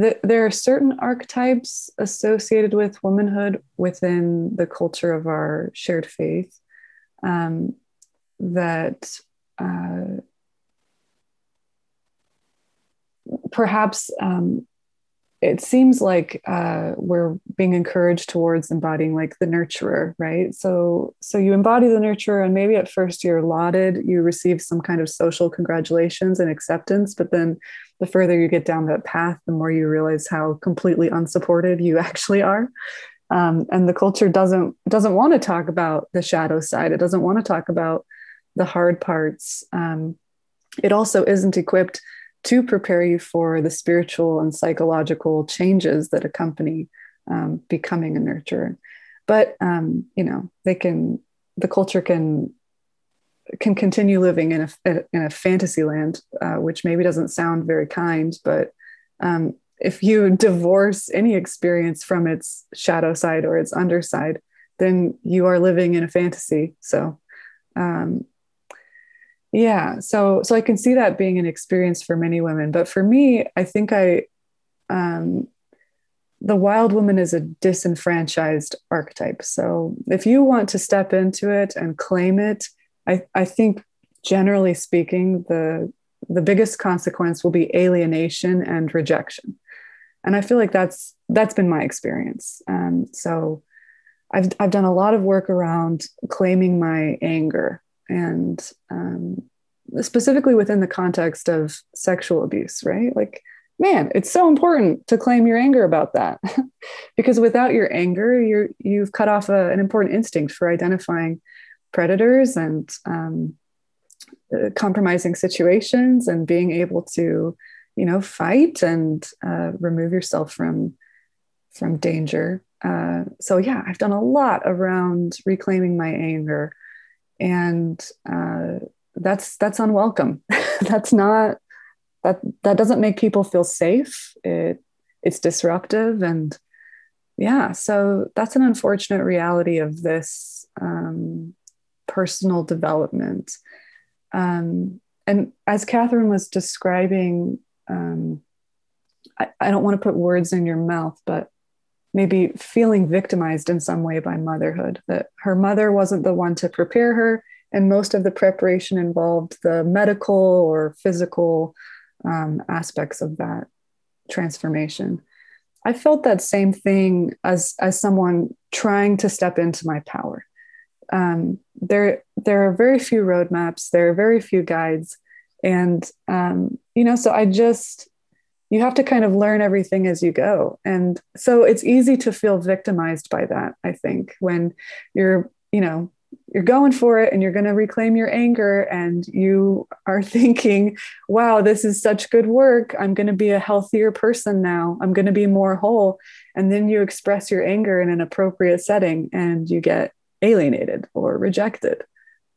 th- there are certain archetypes associated with womanhood within the culture of our shared faith um, that uh, perhaps um, it seems like uh, we're being encouraged towards embodying like the nurturer right? So so you embody the nurturer and maybe at first you're lauded you receive some kind of social congratulations and acceptance but then the further you get down that path the more you realize how completely unsupported you *laughs* actually are. Um, and the culture doesn't doesn't want to talk about the shadow side. It doesn't want to talk about the hard parts. Um, it also isn't equipped to prepare you for the spiritual and psychological changes that accompany um, becoming a nurturer. But um, you know, they can the culture can can continue living in a in a fantasy land, uh, which maybe doesn't sound very kind, but um, if you divorce any experience from its shadow side or its underside, then you are living in a fantasy. So um, yeah. So so i can see that being an experience for many women but for me i think i um the wild woman is a disenfranchised archetype. So if you want to step into it and claim it i i think generally speaking the the biggest consequence will be alienation and rejection. And i feel like that's that's been my experience. Um, so I've, I've done a lot of work around claiming my anger and um, specifically within the context of sexual abuse, right? Like, man, it's so important to claim your anger about that, *laughs* because without your anger, you're you've cut off a, an important instinct for identifying predators and um, uh, compromising situations and being able to, you know, fight and uh, remove yourself from from danger. uh, so yeah, I've done a lot around reclaiming my anger, and uh, that's that's unwelcome. *laughs* that's not that that doesn't make people feel safe. It it's disruptive, and yeah, so that's an unfortunate reality of this um, personal development. Um, and as Catherine was describing, um, I, I don't want to put words in your mouth, but maybe feeling victimized in some way by motherhood, that her mother wasn't the one to prepare her. And most of the preparation involved the medical or physical um, aspects of that transformation. I felt that same thing as, as someone trying to step into my power. Um, there, there are very few roadmaps, there are very few guides. And, um, you know, so I just, you have to kind of learn everything as you go. And so it's easy to feel victimized by that i think when you're you know you're going for it and you're going to reclaim your anger and you are *laughs* thinking wow this is such good work. I'm going to be a healthier person now. I'm going to be more whole. And then you express your anger in an appropriate setting and you get alienated or rejected.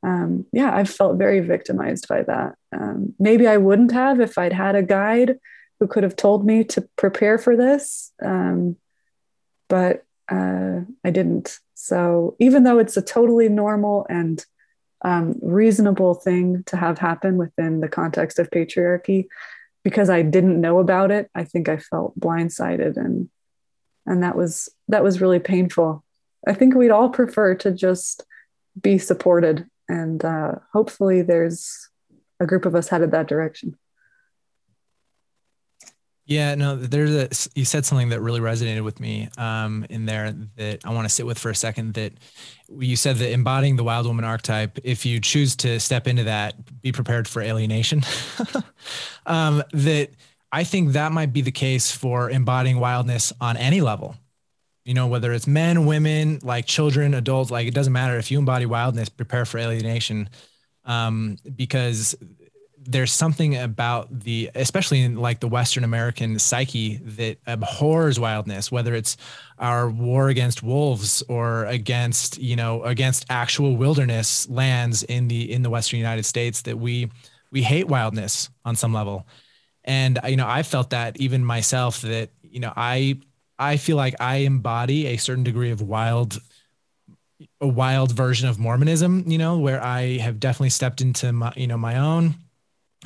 Um, yeah i've felt very victimized by that. Um, maybe i wouldn't have if i'd had a guide who could have told me to prepare for this, um, but uh, I didn't. So even though it's a totally normal and um, reasonable thing to have happen within the context of patriarchy, because I didn't know about it, I think I felt blindsided and and that was that was really painful. I think we'd all prefer to just be supported, and uh, hopefully, there's a group of us headed that direction. Yeah, no, there's a, you said something that really resonated with me um, in there that I want to sit with for a second. That you said that embodying the wild woman archetype, if you choose to step into that, be prepared for alienation. *laughs* um, that I think that might be the case for embodying wildness on any level. You know, whether it's men, women, like children, adults, like it doesn't matter. If you embody wildness, prepare for alienation. Um, because there's something about the especially in like the western american psyche that abhors wildness whether it's our war against wolves or against you know against actual wilderness lands in the in the western united states that we we hate wildness on some level. And you know i felt that even myself that you know i i feel like i embody a certain degree of wild a wild version of mormonism you know where i have definitely stepped into my you know my own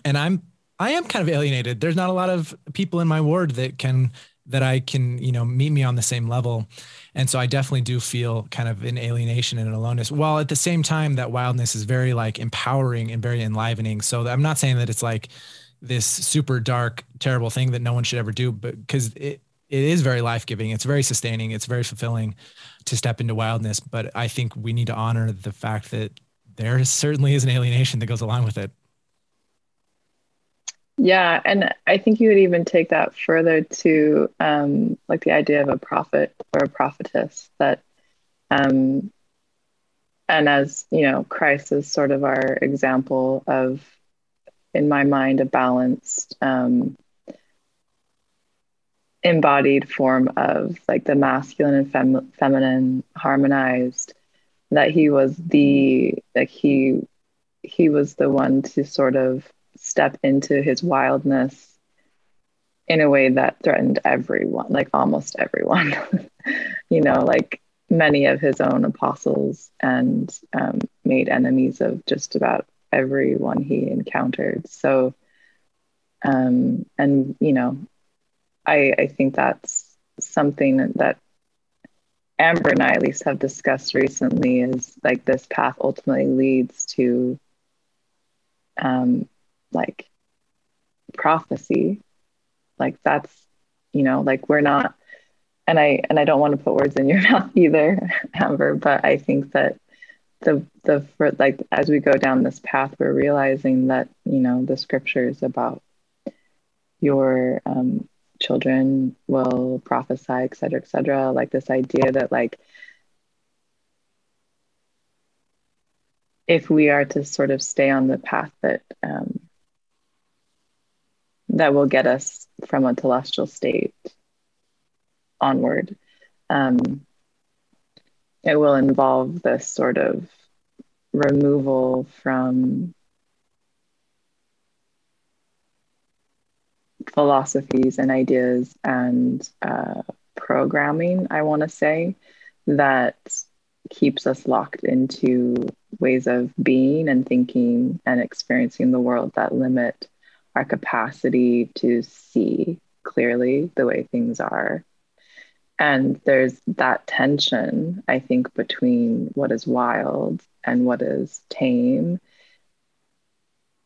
and I'm I am kind of alienated. There's not a lot of people in my ward that can that I can, you know, meet me on the same level. And so I definitely do feel kind of an alienation and an aloneness. While at the same time, that wildness is very like empowering and very enlivening. So I'm not saying that it's like this super dark, terrible thing that no one should ever do, but because it it is very life giving. It's very sustaining. It's very fulfilling to step into wildness. But I think we need to honor the fact that there certainly is an alienation that goes along with it. Yeah, and I think you would even take that further to um, like the idea of a prophet or a prophetess that, um, and as you know, Christ is sort of our example of, in my mind, a balanced, um, embodied form of like the masculine and fem- feminine harmonized. That he was the like he he was the one to sort of step into his wildness in a way that threatened everyone, like almost everyone. *laughs* you know, like many of his own apostles and um, made enemies of just about everyone he encountered. So, um, and you know, I I think that's something that Amber and I at least have discussed recently is like this path ultimately leads to um, like prophecy. Like that's you know like we're not and i and i don't want to put words in your *laughs* mouth either amber but i think that the the for like as we go down this path we're realizing that you know the scriptures about your um, children will prophesy et cetera et cetera. Like this idea that like if we are to sort of stay on the path that um, that will get us from a telestial state onward. Um, it will involve this sort of removal from philosophies and ideas and uh, programming, I want to say, that keeps us locked into ways of being and thinking and experiencing the world that limit our capacity to see clearly the way things are. And there's that tension, I think, between what is wild and what is tame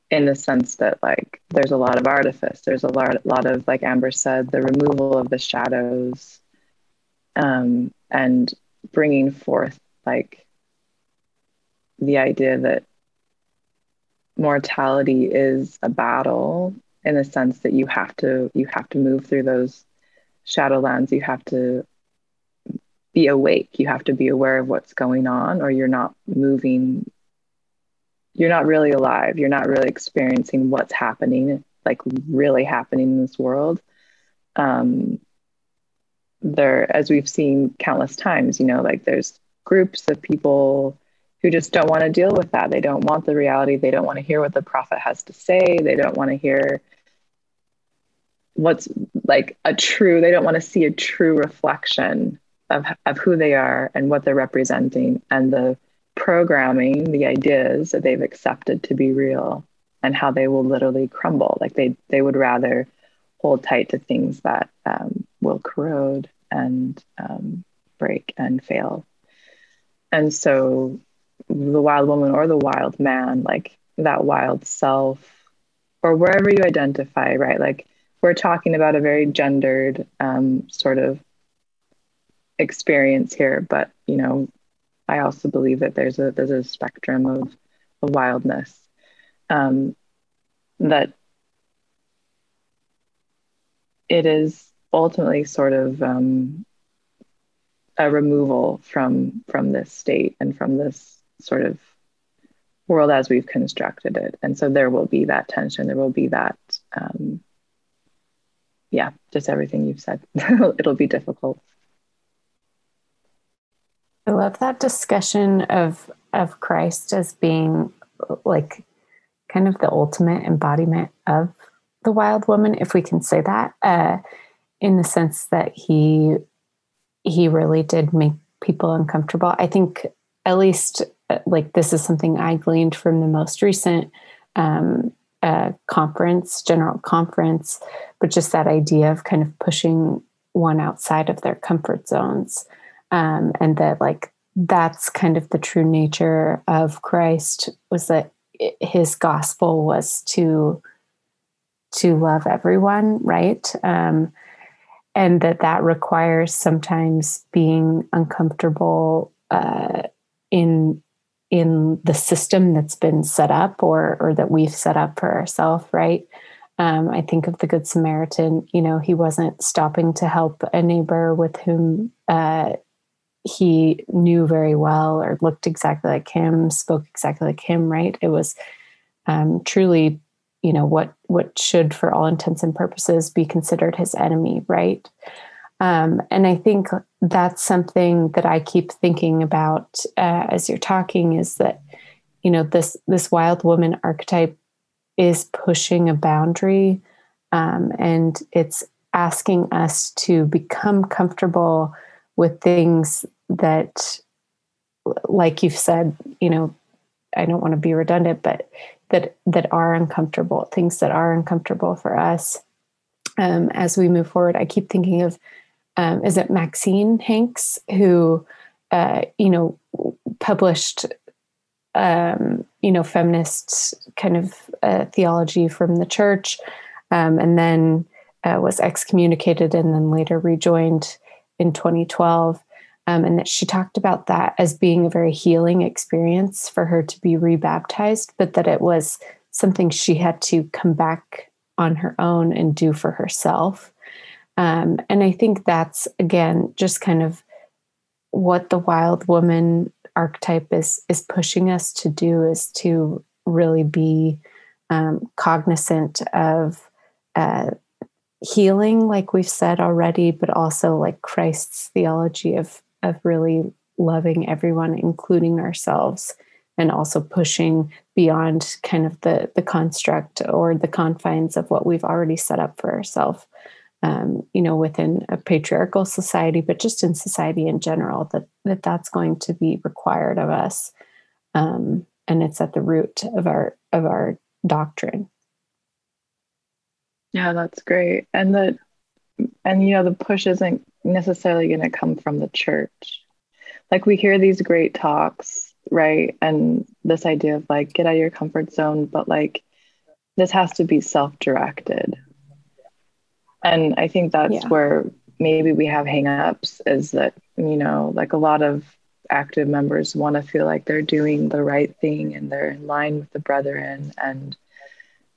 in the sense that like there's a lot of artifice there's a lot, lot of like amber said the removal of the shadows um, and bringing forth like the idea that mortality is a battle in the sense that you have to you have to move through those shadowlands you have to be awake. You have to be aware of what's going on or you're not moving you're not really alive. You're not really experiencing what's happening like really happening in this world. Um there as we've seen countless times you know like there's groups of people who just don't want to deal with that. They don't want the reality. They don't want to hear what the prophet has to say. They don't want to hear what's like a true they don't want to see a true reflection of, of who they are and what they're representing and the programming the ideas that they've accepted to be real and how they will literally crumble. Like they they would rather hold tight to things that um, will corrode and um, break and fail. And so the wild woman or the wild man like that wild self or wherever you identify right? Like we're talking about a very gendered um, sort of experience here but you know I also believe that there's a there's a spectrum of, of wildness um, that it is ultimately sort of um, a removal from from this state and from this sort of world as we've constructed it. And so there will be that tension. There will be that um, yeah just everything you've said. *laughs* It'll be difficult. I love that discussion of of Christ as being like kind of the ultimate embodiment of the wild woman, if we can say that, uh, in the sense that he he really did make people uncomfortable. I think at least like this is something I gleaned from the most recent um, uh, conference, general conference, but just that idea of kind of pushing one outside of their comfort zones um, and that like that's kind of the true nature of Christ was that his gospel was to to love everyone, right? Um, and that that requires sometimes being uncomfortable uh, in in the system that's been set up or or that we've set up for ourselves, right? Um, I think of the Good Samaritan. You know, he wasn't stopping to help a neighbor with whom uh, he knew very well or looked exactly like him, spoke exactly like him, right? It was um, truly, you know, what what should, for all intents and purposes, be considered his enemy, right? Um, and I think that's something that I keep thinking about uh, as you're talking is that, you know, this this wild woman archetype is pushing a boundary, um, and it's asking us to become comfortable with things that like you've said you know i don't want to be redundant but that that are uncomfortable things that are uncomfortable for us. Um, as we move forward i keep thinking of um, is it maxine hanks who uh, you know published um, you know feminist kind of uh, theology from the church um, and then uh, was excommunicated and then later rejoined in 2012 um, and that she talked about that as being a very healing experience for her to be rebaptized, but that it was something she had to come back on her own and do for herself. Um, and I think that's again just kind of what the wild woman archetype is is pushing us to do is to really be um, cognizant of uh, healing, like we've said already, but also like Christ's theology of of really loving everyone, including ourselves, and also pushing beyond kind of the the construct or the confines of what we've already set up for ourselves. Um, you know, within a patriarchal society, but just in society in general, that that that's going to be required of us, um, and it's at the root of our of our doctrine. Yeah, that's great. And the and you know the push isn't necessarily going to come from the church. Like we hear these great talks, right? And this idea of like get out of your comfort zone, but like this has to be self-directed. And I think that's yeah. where maybe we have hangups is that, you know, like a lot of active members want to feel like they're doing the right thing and they're in line with the brethren and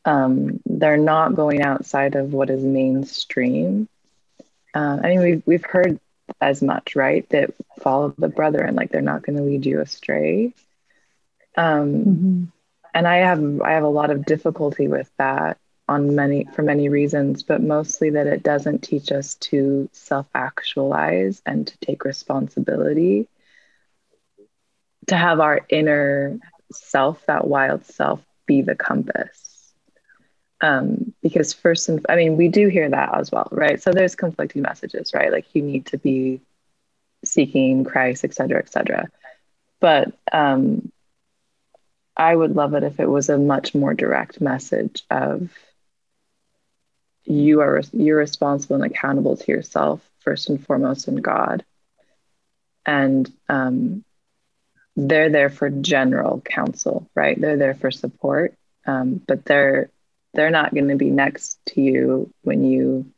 um, they're not going outside of what is mainstream. Uh, I mean, we've we've heard as much, right? That follow the brethren, like they're not going to lead you astray. Um, mm-hmm. And I have I have a lot of difficulty with that on many for many reasons, but mostly that it doesn't teach us to self actualize and to take responsibility, to have our inner self, that wild self, be the compass. Um, because first and i mean we do hear that as well right? So there's conflicting messages right? Like you need to be seeking christ et cetera et cetera. But um, i would love it if it was a much more direct message of you are you're responsible and accountable to yourself first and foremost in god. And um, they're there for general counsel right? They're there for support. Um, but they're they're not going to be next to you when you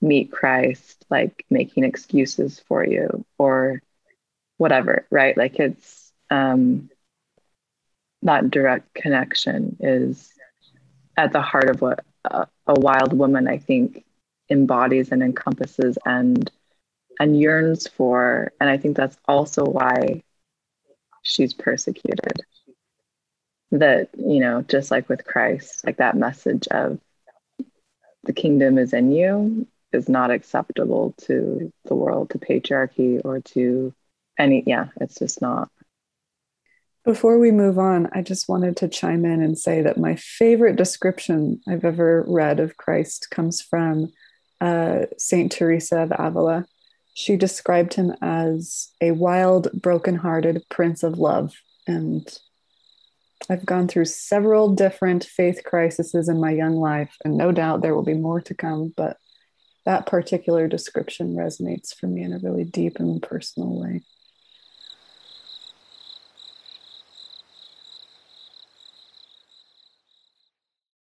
meet Christ, like making excuses for you or whatever, right? Like it's um, that direct connection is at the heart of what a, wild woman, I think, embodies and encompasses and and yearns for. And I think that's also why she's persecuted that you know just like with christ like that message of the kingdom is in you is not acceptable to the world to patriarchy or to any yeah it's just not before we move on i just wanted to chime in and say that my favorite description i've ever read of christ comes from uh, saint teresa of avila she described him as a wild broken-hearted prince of love and I've gone through several different faith crises in my young life, and no doubt there will be more to come, but that particular description resonates for me in a really deep and personal way.